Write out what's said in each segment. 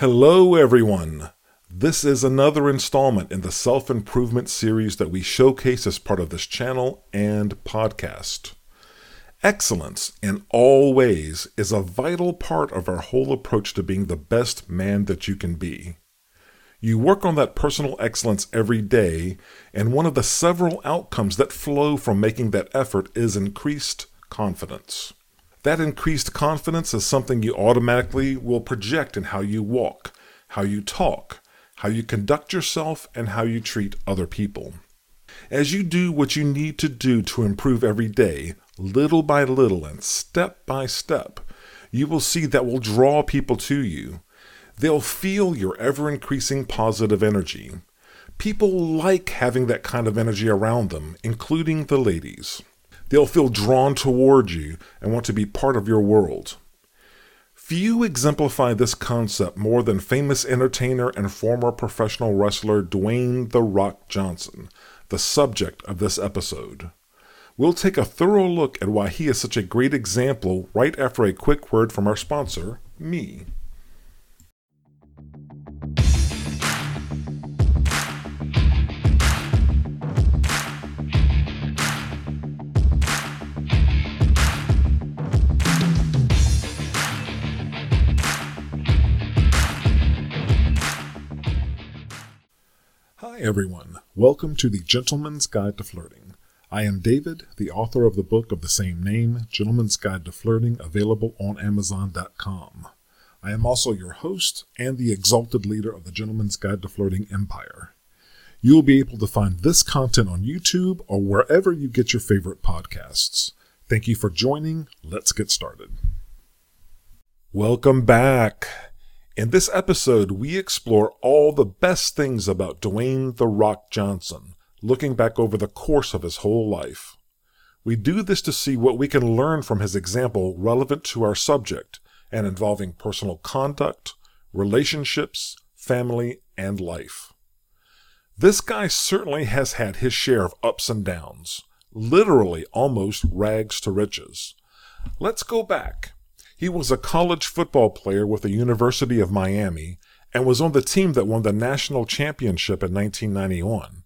Hello, everyone. This is another installment in the self improvement series that we showcase as part of this channel and podcast. Excellence in all ways is a vital part of our whole approach to being the best man that you can be. You work on that personal excellence every day, and one of the several outcomes that flow from making that effort is increased confidence. That increased confidence is something you automatically will project in how you walk, how you talk, how you conduct yourself, and how you treat other people. As you do what you need to do to improve every day, little by little and step by step, you will see that will draw people to you. They'll feel your ever increasing positive energy. People like having that kind of energy around them, including the ladies. They'll feel drawn toward you and want to be part of your world. Few exemplify this concept more than famous entertainer and former professional wrestler Dwayne The Rock Johnson, the subject of this episode. We'll take a thorough look at why he is such a great example right after a quick word from our sponsor, me. Everyone. Welcome to the Gentleman's Guide to Flirting. I am David, the author of the book of the same name, Gentleman's Guide to Flirting, available on Amazon.com. I am also your host and the exalted leader of the Gentleman's Guide to Flirting empire. You will be able to find this content on YouTube or wherever you get your favorite podcasts. Thank you for joining. Let's get started. Welcome back. In this episode, we explore all the best things about Dwayne The Rock Johnson, looking back over the course of his whole life. We do this to see what we can learn from his example relevant to our subject and involving personal conduct, relationships, family, and life. This guy certainly has had his share of ups and downs, literally almost rags to riches. Let's go back he was a college football player with the University of Miami and was on the team that won the national championship in 1991.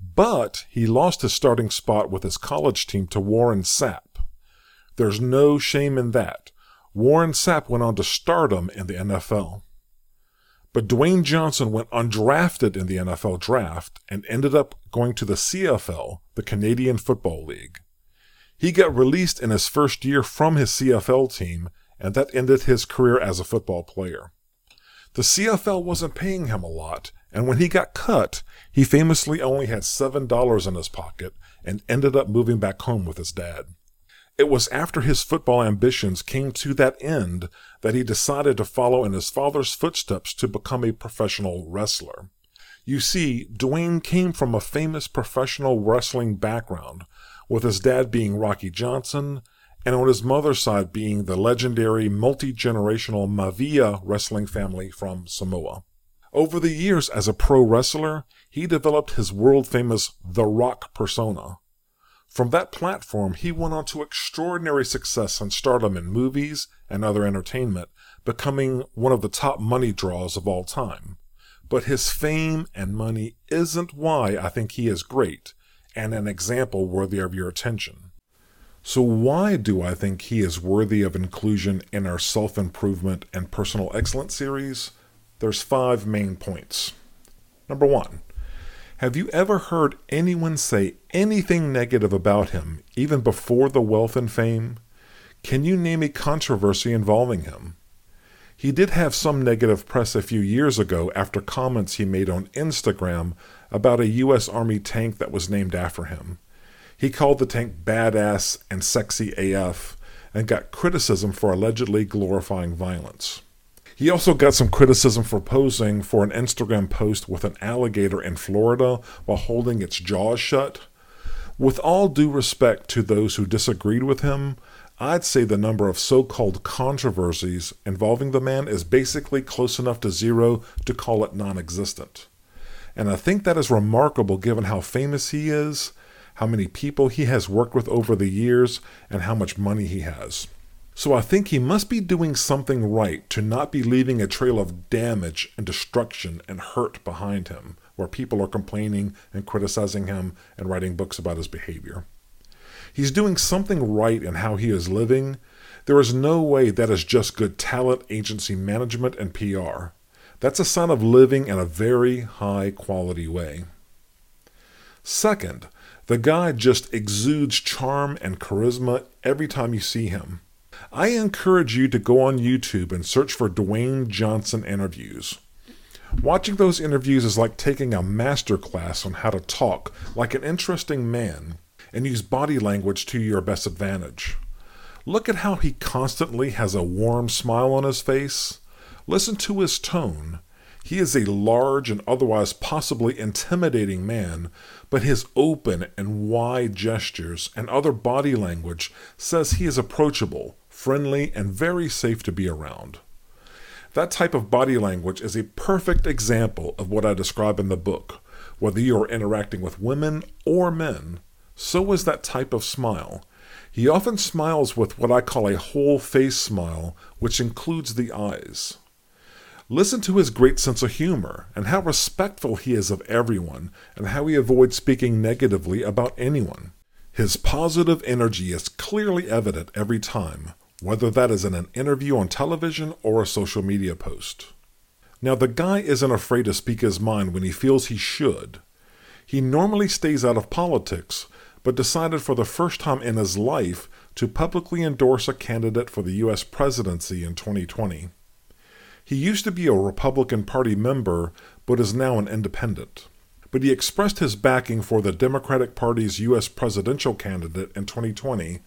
But he lost his starting spot with his college team to Warren Sapp. There's no shame in that. Warren Sapp went on to stardom in the NFL. But Dwayne Johnson went undrafted in the NFL draft and ended up going to the CFL, the Canadian Football League. He got released in his first year from his CFL team and that ended his career as a football player. The CFL wasn't paying him a lot, and when he got cut, he famously only had $7 in his pocket and ended up moving back home with his dad. It was after his football ambitions came to that end that he decided to follow in his father's footsteps to become a professional wrestler. You see, Dwayne came from a famous professional wrestling background, with his dad being Rocky Johnson and on his mother's side being the legendary multi generational Maivia wrestling family from Samoa. Over the years as a pro wrestler, he developed his world famous The Rock persona. From that platform, he went on to extraordinary success and stardom in movies and other entertainment, becoming one of the top money draws of all time. But his fame and money isn't why I think he is great and an example worthy of your attention. So, why do I think he is worthy of inclusion in our self improvement and personal excellence series? There's five main points. Number one, have you ever heard anyone say anything negative about him, even before the wealth and fame? Can you name a controversy involving him? He did have some negative press a few years ago after comments he made on Instagram about a U.S. Army tank that was named after him. He called the tank badass and sexy AF and got criticism for allegedly glorifying violence. He also got some criticism for posing for an Instagram post with an alligator in Florida while holding its jaws shut. With all due respect to those who disagreed with him, I'd say the number of so called controversies involving the man is basically close enough to zero to call it non existent. And I think that is remarkable given how famous he is how many people he has worked with over the years, and how much money he has. So I think he must be doing something right to not be leaving a trail of damage and destruction and hurt behind him, where people are complaining and criticizing him and writing books about his behavior. He's doing something right in how he is living. There is no way that is just good talent agency management and PR. That's a sign of living in a very high quality way. Second, the guy just exudes charm and charisma every time you see him. I encourage you to go on YouTube and search for Dwayne Johnson interviews. Watching those interviews is like taking a master class on how to talk like an interesting man and use body language to your best advantage. Look at how he constantly has a warm smile on his face. Listen to his tone. He is a large and otherwise possibly intimidating man, but his open and wide gestures and other body language says he is approachable, friendly, and very safe to be around. That type of body language is a perfect example of what I describe in the book. Whether you are interacting with women or men, so is that type of smile. He often smiles with what I call a whole face smile, which includes the eyes. Listen to his great sense of humor and how respectful he is of everyone and how he avoids speaking negatively about anyone. His positive energy is clearly evident every time, whether that is in an interview on television or a social media post. Now, the guy isn't afraid to speak his mind when he feels he should. He normally stays out of politics, but decided for the first time in his life to publicly endorse a candidate for the U.S. presidency in 2020. He used to be a Republican Party member, but is now an independent. But he expressed his backing for the Democratic Party's U.S. presidential candidate in 2020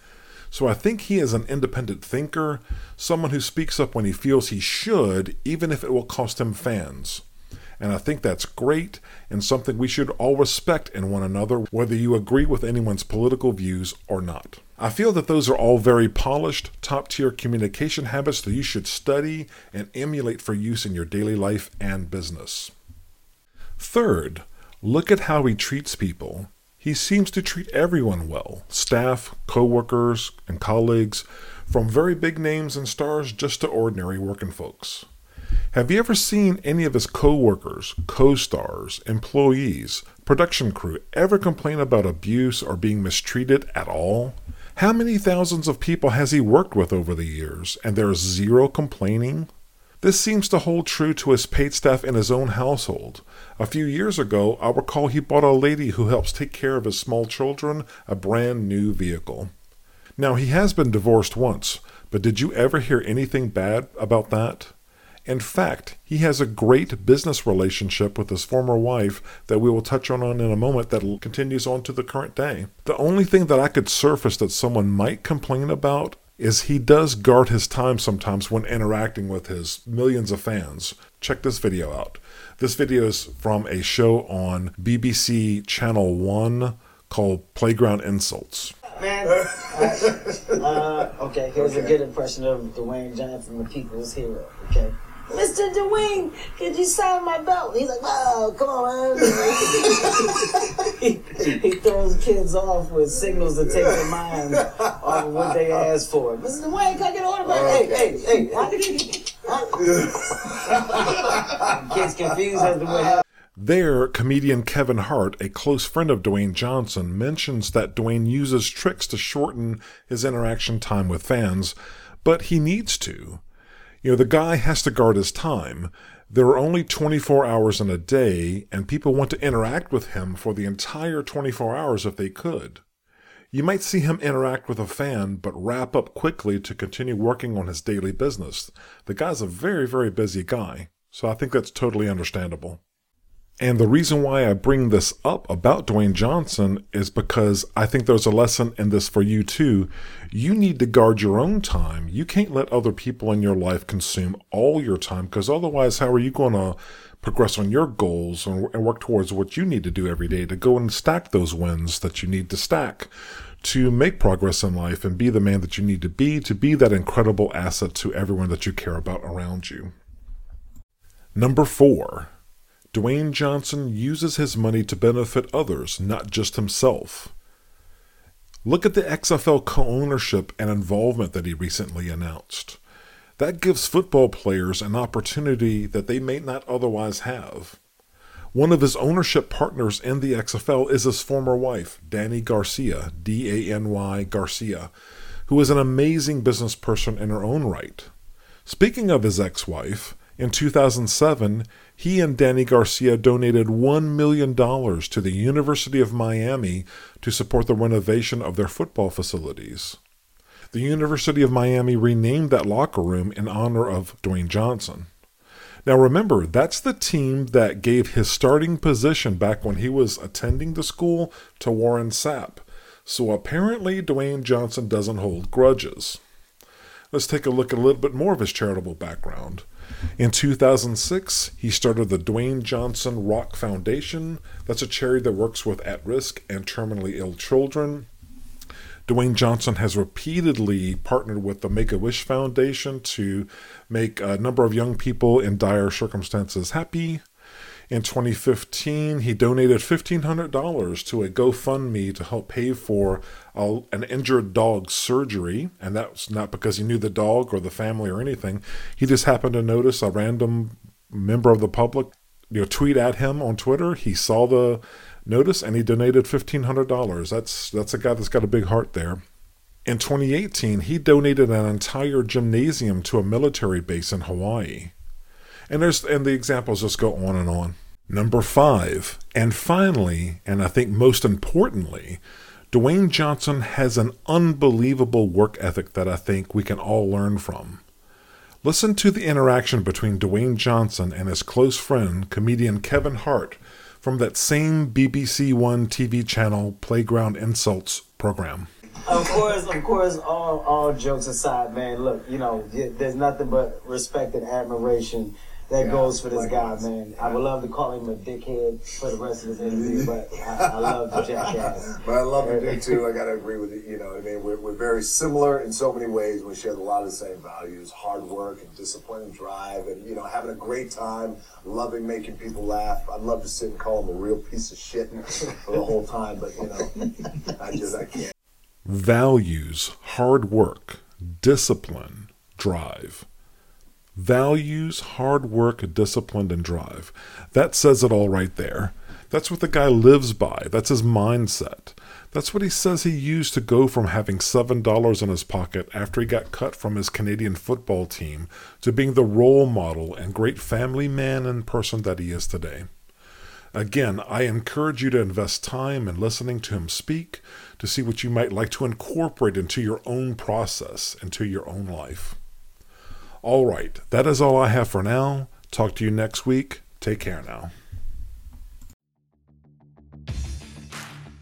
so I think he is an independent thinker, someone who speaks up when he feels he should, even if it will cost him fans. And I think that's great and something we should all respect in one another, whether you agree with anyone's political views or not. I feel that those are all very polished, top tier communication habits that you should study and emulate for use in your daily life and business. Third, look at how he treats people. He seems to treat everyone well staff, co workers, and colleagues, from very big names and stars just to ordinary working folks. Have you ever seen any of his co workers, co stars, employees, production crew ever complain about abuse or being mistreated at all? How many thousands of people has he worked with over the years, and there's zero complaining? This seems to hold true to his paid staff in his own household. A few years ago, I recall he bought a lady who helps take care of his small children a brand new vehicle. Now, he has been divorced once, but did you ever hear anything bad about that? In fact, he has a great business relationship with his former wife that we will touch on in a moment that continues on to the current day. The only thing that I could surface that someone might complain about is he does guard his time sometimes when interacting with his millions of fans. Check this video out. This video is from a show on BBC Channel 1 called Playground Insults. Man, uh, okay, here's a good impression of Dwayne Johnson, the people's hero, okay? Mr. Dwayne, could you sign my belt? He's like, "Wow, come on, man. he, he, throws kids off with signals to take their mind off what they asked for. Mr. Dwayne, can I get an autograph? Hey, hey, hey, how did you... Kids confused as to what happened. There, comedian Kevin Hart, a close friend of Dwayne Johnson, mentions that Dwayne uses tricks to shorten his interaction time with fans, but he needs to. You know, the guy has to guard his time. There are only 24 hours in a day, and people want to interact with him for the entire 24 hours if they could. You might see him interact with a fan, but wrap up quickly to continue working on his daily business. The guy's a very, very busy guy, so I think that's totally understandable. And the reason why I bring this up about Dwayne Johnson is because I think there's a lesson in this for you too. You need to guard your own time. You can't let other people in your life consume all your time because otherwise, how are you going to progress on your goals and work towards what you need to do every day to go and stack those wins that you need to stack? To make progress in life and be the man that you need to be, to be that incredible asset to everyone that you care about around you. Number four, Dwayne Johnson uses his money to benefit others, not just himself. Look at the XFL co ownership and involvement that he recently announced. That gives football players an opportunity that they may not otherwise have. One of his ownership partners in the XFL is his former wife, Dany Garcia, D A N Y Garcia, who is an amazing business person in her own right. Speaking of his ex wife, in 2007, he and Dany Garcia donated $1 million to the University of Miami to support the renovation of their football facilities. The University of Miami renamed that locker room in honor of Dwayne Johnson. Now remember, that's the team that gave his starting position back when he was attending the school to Warren Sapp. So apparently, Dwayne Johnson doesn't hold grudges. Let's take a look at a little bit more of his charitable background. In 2006, he started the Dwayne Johnson Rock Foundation. That's a charity that works with at risk and terminally ill children. Dwayne Johnson has repeatedly partnered with the Make a Wish Foundation to make a number of young people in dire circumstances happy. In 2015, he donated $1,500 to a GoFundMe to help pay for a, an injured dog's surgery. And that's not because he knew the dog or the family or anything. He just happened to notice a random member of the public you know, tweet at him on Twitter. He saw the notice and he donated $1,500. That's, that's a guy that's got a big heart there. In 2018, he donated an entire gymnasium to a military base in Hawaii. And there's and the examples just go on and on. Number five, and finally, and I think most importantly, Dwayne Johnson has an unbelievable work ethic that I think we can all learn from. Listen to the interaction between Dwayne Johnson and his close friend, comedian Kevin Hart, from that same BBC One TV channel Playground Insults program. Of course, of course, all, all jokes aside, man, look, you know, there's nothing but respect and admiration that yeah, goes for this guy, man. I would love to call him a dickhead for the rest of his interview, but I, I love the jackass. but I love the dude too. I got to agree with you. You know, I mean, we're, we're very similar in so many ways. We share a lot of the same values: hard work and discipline and drive, and you know, having a great time, loving making people laugh. I'd love to sit and call him a real piece of shit for the whole time, but you know, I just I can't. Values, hard work, discipline, drive Values, hard work, discipline, and drive. That says it all right there. That's what the guy lives by. That's his mindset. That's what he says he used to go from having $7 in his pocket after he got cut from his Canadian football team to being the role model and great family man and person that he is today. Again, I encourage you to invest time in listening to him speak to see what you might like to incorporate into your own process, into your own life. All right, that is all I have for now. Talk to you next week. Take care now.